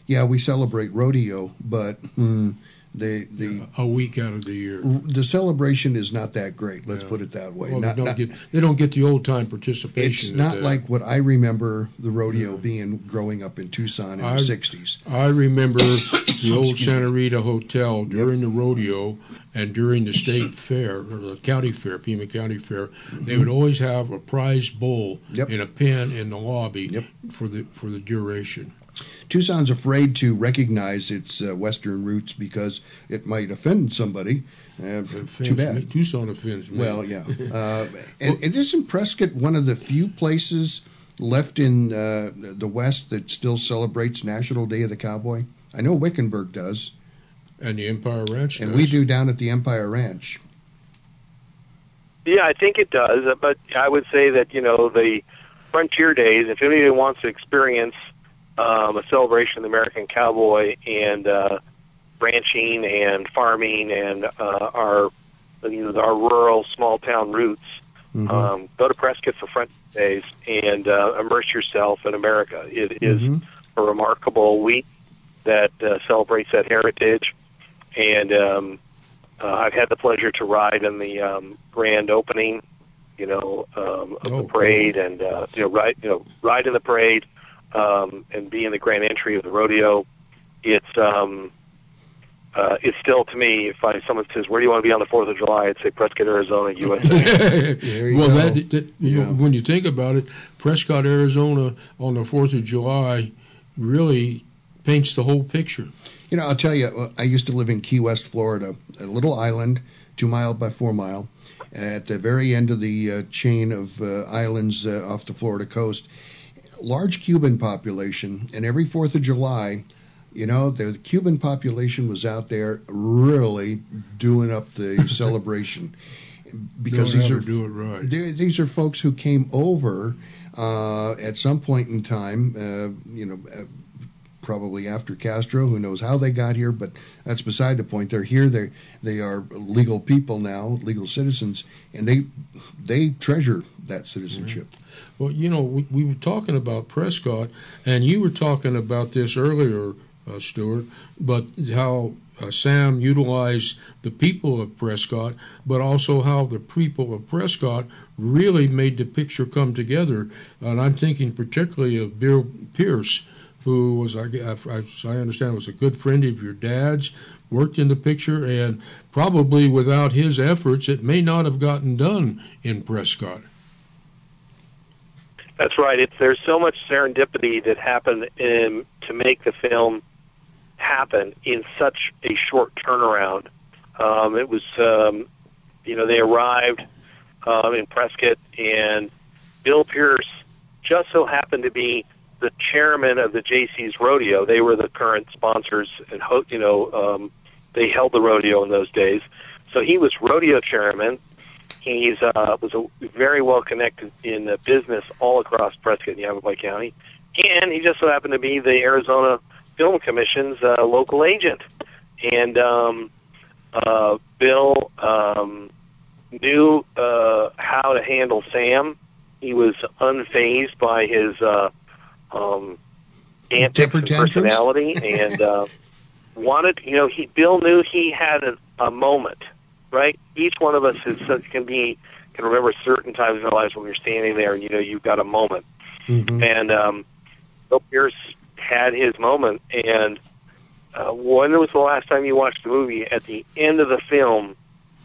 yeah, we celebrate rodeo, but hmm, they the a week out of the year. the celebration is not that great. Let's put it that way. Well, Not- they don't not- get they don't get the old time participation. it's not like what I remember the rodeo being growing up in Tucson in I- the '60s. I remember <coughs> the old Santa Rita Hotel during the rodeo and during the state fair or the county fair, Pima County Fair. They would always have a prize bowl in a pen in the lobby for the for the duration. Tucson's afraid to recognize its uh, Western roots because it might offend somebody. Uh, too bad. me. Tucson offends me. Well, yeah. <laughs> Uh, and, and isn't Prescott one of the few places left in uh, the West that still celebrates National Day of the Cowboy? I know Wickenburg does. And the Empire Ranch And does. we do down at the Empire Ranch. Yeah, I think it does. uh, But I would say that you know the frontier days. If anybody wants to experience um, a celebration of the American cowboy and uh, ranching and farming and uh, our you know our rural small town roots, um, go to Prescott for Frontier Days and uh, immerse yourself in America. It is a remarkable week that uh, celebrates that heritage, and um, uh, I've had the pleasure to ride in the um, grand opening, you know, um, of the parade, and uh, you know, ride, you know, ride in the parade, um, and be in the grand entry of the rodeo. It's um, uh, it's still to me, if I someone says, "Where do you want to be on the Fourth of July?" I'd say Prescott, Arizona, <laughs> USA. well, that, that you know, when you think about it, Prescott, Arizona, on the Fourth of July, really paints the whole picture. You know, I'll tell you, uh, I used to live in Key West, Florida, a little island, two mile by four mile, at the very end of the uh, chain of uh, islands uh, off the Florida coast. Large Cuban population, and every Fourth of July, you know, the Cuban population was out there really doing up the <laughs> celebration because these are do it right. they- these are folks who came over uh, at some point in time, uh, you know, uh, probably after Castro. Who knows how they got here? But that's beside the point. They're here. They they are legal people now, legal citizens, and they they treasure that citizenship. Well, you know, we, we were talking about Prescott, and you were talking about this earlier uh, Stuart, but how uh, Sam utilized the people of Prescott, but also how the people of Prescott really made the picture come together. And I'm thinking particularly of Bill Pierce, who was, I, I, I understand, was a good friend of your dad's, worked in the picture, and probably without his efforts, it may not have gotten done in Prescott. That's right. It's there's so much serendipity that happened in, to make the film happen in such a short turnaround. Um, it was, um, you know, they arrived um, in Prescott, and Bill Pierce just so happened to be the chairman of the Jaycees Rodeo. They were the current sponsors, and ho- you know, um, they held the rodeo in those days. So he was rodeo chairman. He's uh, was a, very well connected in the business all across Prescott and Yavapai County, and he just so happened to be the Arizona Film Commission's uh, local agent. And um, uh, Bill um, knew uh, how to handle Sam. He was unfazed by his uh, um, antics and personality, and uh, <laughs> wanted. You know, he Bill knew he had a, a moment. Right, each one of us is, can be can remember certain times in our lives when you're standing there and you know you've got a moment. Mm-hmm. And um, Bill Pierce had his moment. And uh, when was the last time you watched the movie? At the end of the film,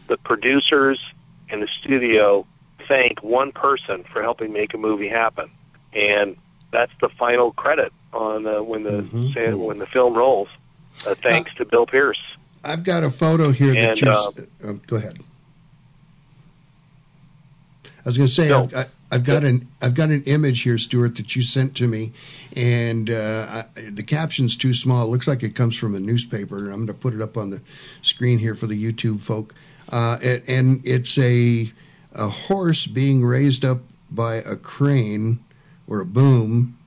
the producers and the studio thank one person for helping make a movie happen, and that's the final credit on uh, when the Mm-hmm. when the film rolls. Uh, thanks to Bill Pierce. I've got a photo here that you. uh, uh, go ahead. I was going to say I've, I, I've got an I've got an image here, Stuart, that you sent to me, and uh, I, the caption's too small. It looks like it comes from a newspaper. I'm going to put it up on the screen here for the YouTube folk. Uh, and, and it's a a horse being raised up by a crane or a boom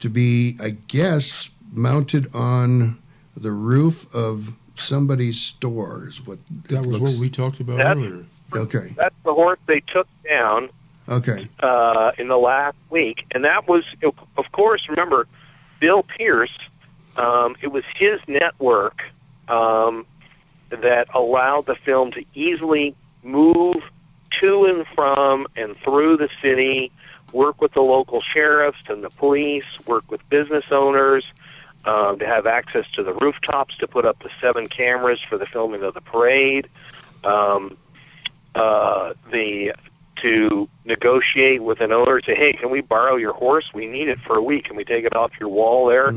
to be, I guess, mounted on the roof of somebody's store. Is what That was looks- what we talked about That's- earlier. Okay. That's the horse they took down Okay. uh, in the last week, and that was, of course, remember, Bill Pierce. Um, it was his network um, that allowed the film to easily move to and from and through the city, work with the local sheriffs and the police, work with business owners, um, to have access to the rooftops to put up the seven cameras for the filming of the parade. Um, uh, the to negotiate with an owner, say, "Hey, can we borrow your horse? We need it for a week. Can we take it off your wall there?"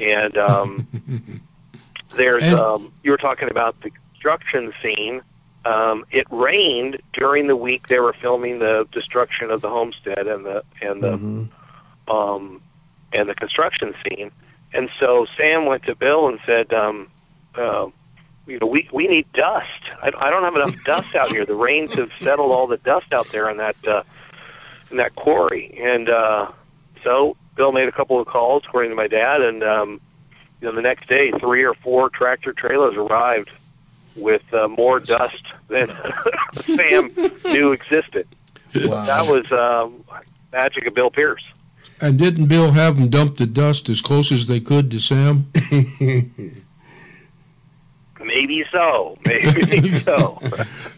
And um, <laughs> there's And- um, you were talking about the construction scene. Um, it rained during the week they were filming the destruction of the homestead and the and the Mm-hmm. um, and the construction scene. And so Sam went to Bill and said, um, uh, you know, we we need dust. I, I don't have enough <laughs> dust out here. The rains have settled all the dust out there in that uh, in that quarry. And uh, so Bill made a couple of calls, according to my dad, and um, you know, the next day, three or four tractor trailers arrived with uh, more dust than <laughs> Sam knew existed. That was um, magic of Bill Pierce. And didn't Bill have them dump the dust as close as they could to Sam? <laughs> Maybe so. Maybe <laughs> so.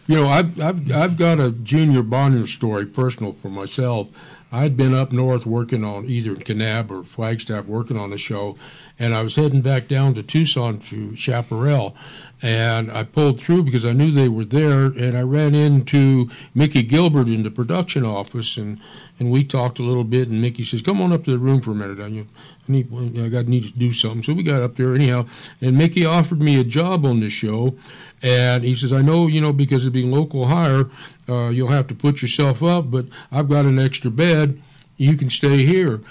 You know, I've, I've, I've got a Junior Bonner story personal for myself. I'd been up north working on either Kanab or Flagstaff working on the show, and I was heading back down to Tucson to Chaparral. And I pulled through because I knew they were there, and I ran into Mickey Gilbert in the production office, and, and we talked a little bit. And Mickey says, "Come on up to the room for a minute. I, I need I got need to do something." So we got up there anyhow, and Mickey offered me a job on the show, and he says, "I know you know because of being local hire, uh, you'll have to put yourself up, but I've got an extra bed. You can stay here."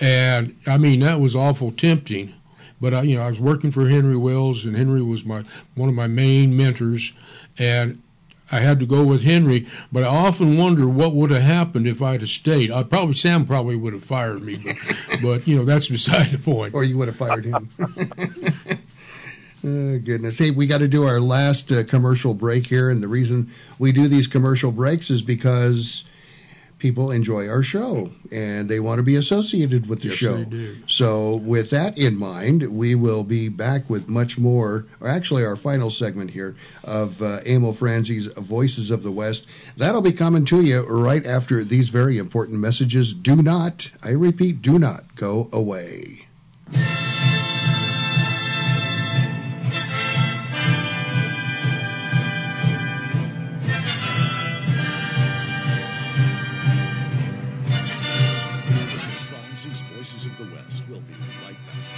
And I mean that was awful tempting but I, you know, I was working for Henry Wells, and Henry was my one of my main mentors, and I had to go with Henry. But I often wonder what would have happened if I'd have stayed. I probably Sam probably would have fired me, but, <laughs> but you know that's beside the point. Or you would have fired him. <laughs> Oh, goodness. Hey, we got to do our last uh, commercial break here. And the reason we do these commercial breaks is because people enjoy our show and they want to be associated with the Yes, show. So, with that in mind, we will be back with much more, or actually, our final segment here of uh, Emil Franzi's Voices of the West. That'll be coming to you right after these very important messages. Do not, I repeat, do not go away. Thank you.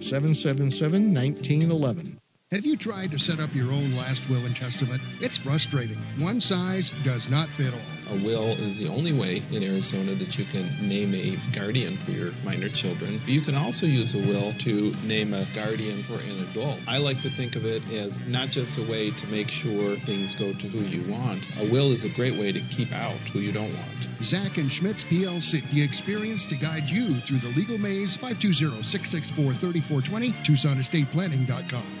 777 1911. Have you tried to set up your own last will and testament? It's frustrating. One size does not fit all. A will is the only way in Arizona that you can name a guardian for your minor children. But you can also use a will to name a guardian for an adult. I like to think of it as not just a way to make sure things go to who you want. A will is a great way to keep out who you don't want. Zach and Schmitz PLC, the experience to guide you through the legal maze, 520-664-3420, TucsonEstatePlanning.com.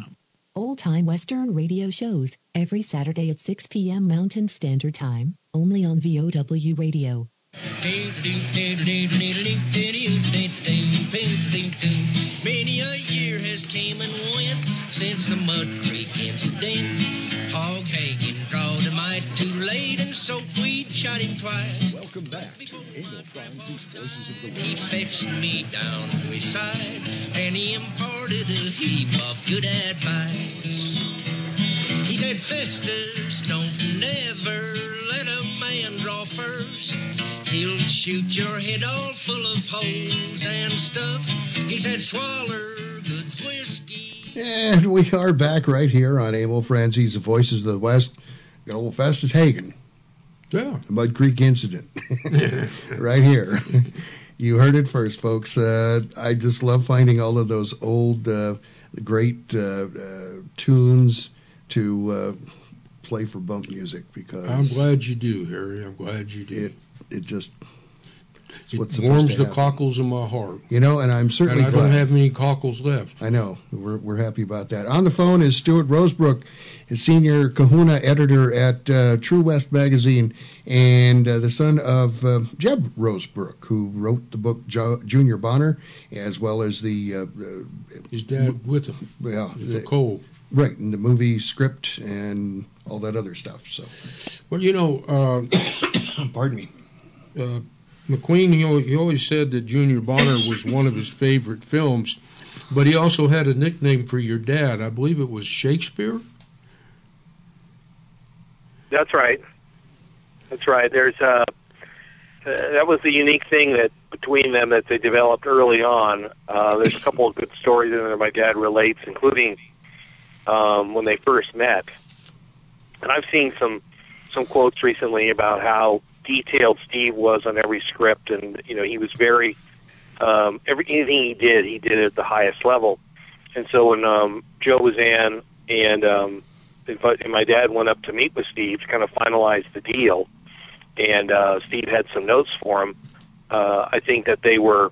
Old time Western radio shows every Saturday at 6 p.m. Mountain Standard Time, only on VOW Radio. Many a year has came and went since the Mud Creek incident. Late, and so we shot him twice. Welcome back to Emil Franzi's Voices of the He fetched me down to his side, and he imparted a heap of good advice. He said, Festus, don't never let a man draw first. He'll shoot your head all full of holes and stuff. He said, swaller good whiskey. And we are back right here on Emil Franzi's Voices of the West. Good old Festus Haggen. Yeah. The Mud Creek incident. <laughs> right here. You heard it first, folks. Uh, I just love finding all of those old, uh, great uh, uh, tunes to uh, play for bump music because I'm glad you do, Harry. I'm glad you do. it it just It warms the cockles in my heart. you know, and I'm certainly and I glad. don't have many cockles left. I know. We're, we're happy about that. On the phone is Stuart Rosebrook, senior kahuna editor at uh, True West Magazine, and uh, the son of uh, Jeb Rosebrook, who wrote the book jo- Junior Bonner, as well as the. Uh, uh, His dad with him. yeah, The Cole. Right, and the movie script and all that other stuff. So, Well, you know, uh, <coughs> pardon me. McQueen, he he always said that Junior Bonner was one of his favorite films, but he also had a nickname for your dad. I believe it was Shakespeare. That's right. That's right. There's uh, uh, that was the unique thing that between them that they developed early on. Uh, there's a couple of good stories in there my dad relates, including um, when they first met. And I've seen some some quotes recently about how detailed Steve was on every script, and you know he was very um, every anything he did, he did it at the highest level. And so when um, Joe was in and um, and my dad went up to meet with Steve to kind of finalize the deal, and uh, Steve had some notes for him. Uh, I think that they were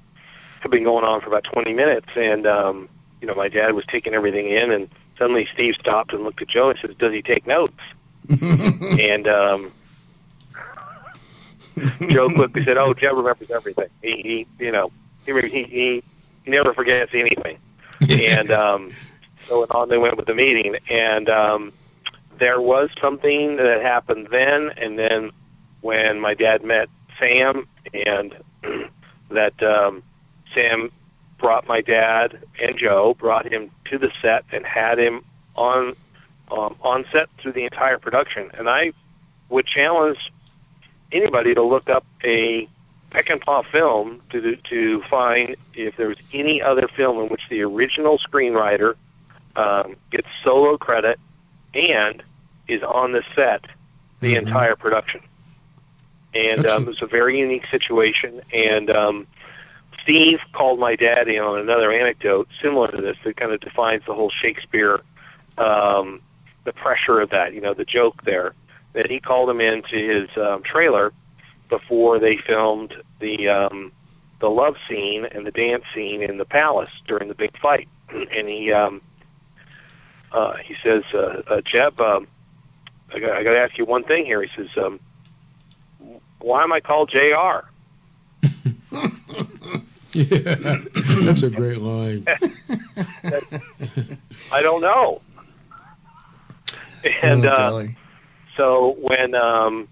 had been going on for about 20 minutes, and um, you know my dad was taking everything in, and suddenly Steve stopped and looked at Joe and says, "Does he take notes?" <laughs> and um, <laughs> Joe quickly said, "Oh, Jeb remembers everything. He, he you know, he, he he he never forgets anything." <laughs> and um, so and on they went with the meeting, and um, there was something that happened then, and then when my dad met Sam, and <clears throat> that um, Sam brought my dad and Joe brought him to the set and had him on um, on set through the entire production. And I would challenge anybody to look up a Peckinpah film to to find if there was any other film in which the original screenwriter um, gets solo credit and is on the set the Mhm. entire production. And um, it was a very unique situation. And um, Steve called my dad in on another anecdote similar to this that kind of defines the whole Shakespeare, um, the pressure of that, you know, the joke there. That he called him into his um, trailer before they filmed the um, the love scene and the dance scene in the palace during the big fight. <clears throat> And he um, uh, he says, uh, uh, Jeb, um, I got, I got to ask you one thing here. He says, um, why am I called Jr. <laughs> Yeah, that's a great line. <laughs> I don't know. And Oh, uh. So when um,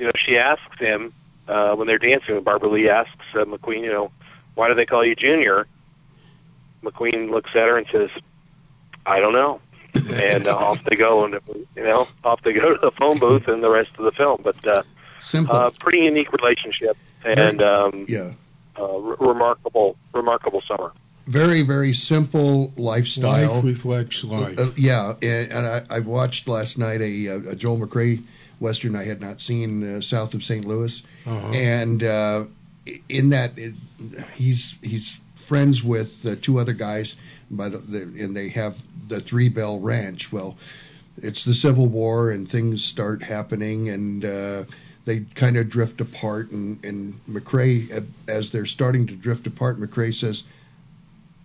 you know she asks him uh, when they're dancing, Barbara Leigh asks uh, McQueen, you know, why do they call you Junior? McQueen looks at her and says, I don't know. and uh, off they go, and you know, off they go to the phone booth and the rest of the film. But uh, Simple. uh, pretty unique relationship and um, yeah. uh, re- remarkable, remarkable summer. Very, very simple lifestyle. Life reflects life. Uh, yeah, and, and I, I watched last night a, a Joel McCrea western I had not seen, uh, South of St. Louis, Uh-huh. and uh, in that it, he's he's friends with uh, two other guys by the, the and they have the Three Bell Ranch. Well, it's the Civil War and things start happening and. Uh, they kind of drift apart, and, and McCrea, uh, as they're starting to drift apart, McCrea says,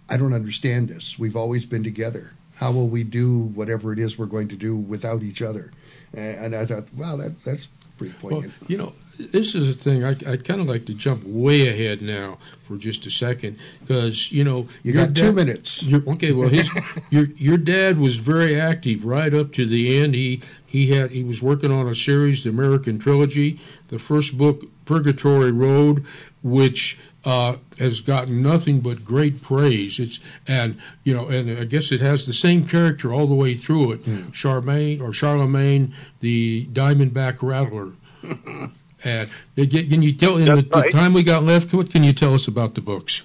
I don't understand this. We've always been together. How will we do whatever it is we're going to do without each other? And, I thought, wow, that, that's pretty Well, poignant. you know, this is a thing. I, I'd kind of like to jump way ahead now for just a second because you know You got two minutes. okay, well, his <laughs> your your dad was very active right up to the end. He he had he was working on a series, the American Trilogy, the first book, Purgatory Road, which uh, has gotten nothing but great praise. It's and you know, and I guess it has the same character all the way through it. Charmaine or Charlemagne, the Diamondback Rattler. <laughs> And get- can you tell in the, That's the time we got left? What can you tell us about the books?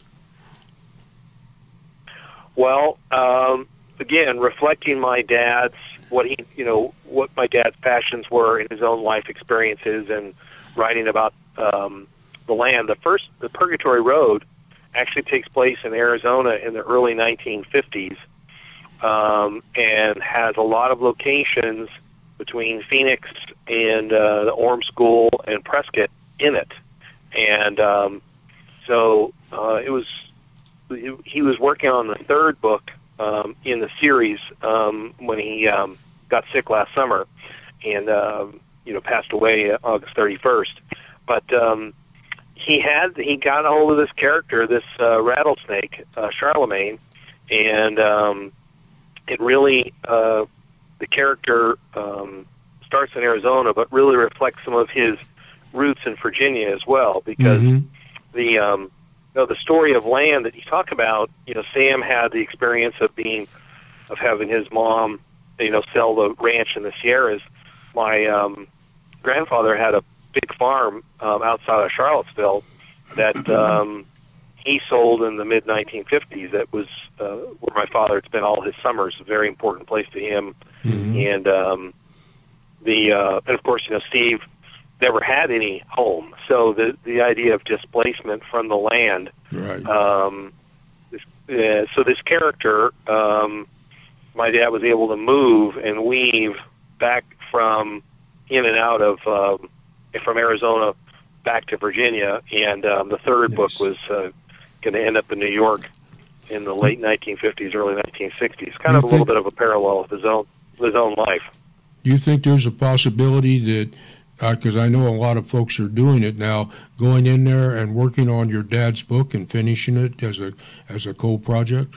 Well, um, again, reflecting my dad's what he, you know, what my dad's passions were in his own life experiences and writing about um, the land. The first, the Purgatory Road, actually takes place in Arizona in the early 1950s, um, and has a lot of locations between Phoenix and uh, the Orme School and Prescott in it, and um, so uh, it was he was working on the third book um, in the series um, when he um, got sick last summer and um, you know passed away August 31st. But um, he had he got a hold of this character, this uh, rattlesnake, uh, Charlemagne, and um, it really uh, the character um, starts in Arizona, but really reflects some of his roots in Virginia as well, because Mhm. the um, you know the story of land that you talk about. You know, Sam had the experience of being of having his mom, you know, sell the ranch in the Sierras. My um, grandfather had a big farm um, outside of Charlottesville that <clears throat> um, he sold in the mid 1950s. That was uh, where my father had spent all his summers. A very important place to him, and um, the uh, and of course, you know, Steve never had any home, so the the idea of displacement from the land. Right. Um, this, uh, so this character, um, my dad was able to move and weave back from in and out of um, from Arizona back to Virginia, and um, the third book was uh, going to end up in New York in the late 1950s, early 1960s. Kind You of a little bit of a parallel of his own his own life. Do you think there's a possibility that, because I know a lot of folks are doing it now, going in there and working on your dad's book and finishing it as a as a co-project?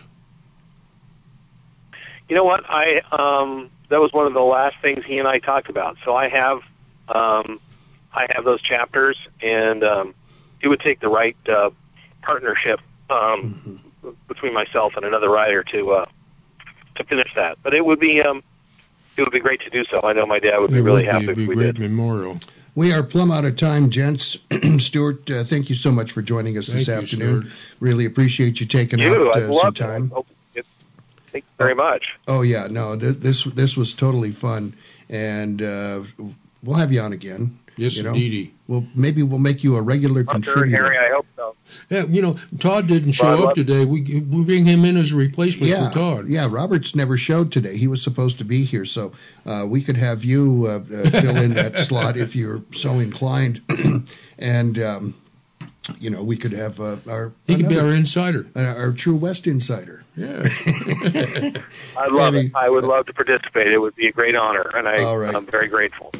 You know what? I um, that was one of the last things he and I talked about. So I have um, I have those chapters, and um, it would take the right uh, partnership um, between myself and another writer to uh, to finish that. But it would be um, it would be great to do so. I know my dad would be It really would happy be, if it'd be we great did. memorial. We are plumb out of time, gents. <clears throat> Stuart, uh, thank you so much for joining us this you, afternoon. Really appreciate you taking You, out uh, some time. I hope it- Thank you very much. Oh yeah, no, th- this this was totally fun, and uh, we'll have you on again. Yes, you know? indeedy. Well, maybe we'll make you a regular I'm sure, contributor. Harry. I hope so. Yeah, you know, Todd didn't show Well, up today. We we bring him in as a replacement yeah, for Todd. yeah. Roberts never showed today. He was supposed to be here, so uh, we could have you uh, uh, fill in that <laughs> slot if you're so inclined, <clears throat> and um, you know we could have uh, our He could be our insider. uh, our True West insider. Yeah. <laughs> I love it. I would love to participate. It would be a great honor, and I, All right. I'm very grateful.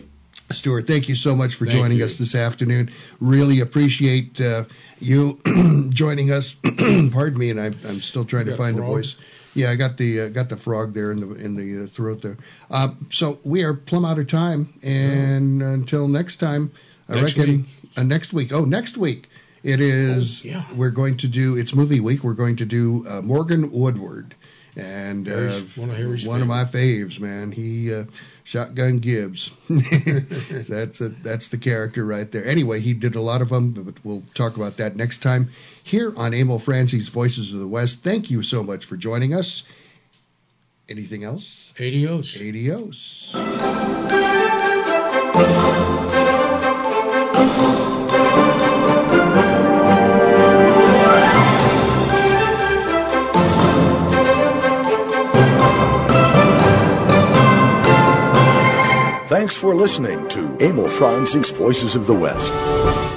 Stuart, thank you so much for Thank joining you. us this afternoon. Really appreciate uh, you <clears throat> joining us. <clears throat> Pardon me, and I, I'm still trying to got find the voice. Yeah, I got the uh, got the frog there in the in the uh, throat there. Uh, so we are plumb out of time, and until next time, I Next reckon week. Uh, next week. Oh, next week it is. Oh, yeah. We're going to do. It's movie week. We're going to do uh, Morgan Woodward, and uh, one of one of my faves, man. He uh, shotgun Gibbs. <laughs> that's a, that's the character right there. Anyway, he did a lot of them, but we'll talk about that next time here on Emil Franzi's Voices of the West. Thank you so much for joining us. Anything else? Adios. Adios. Thanks for listening to Emil Franzi's Voices of the West.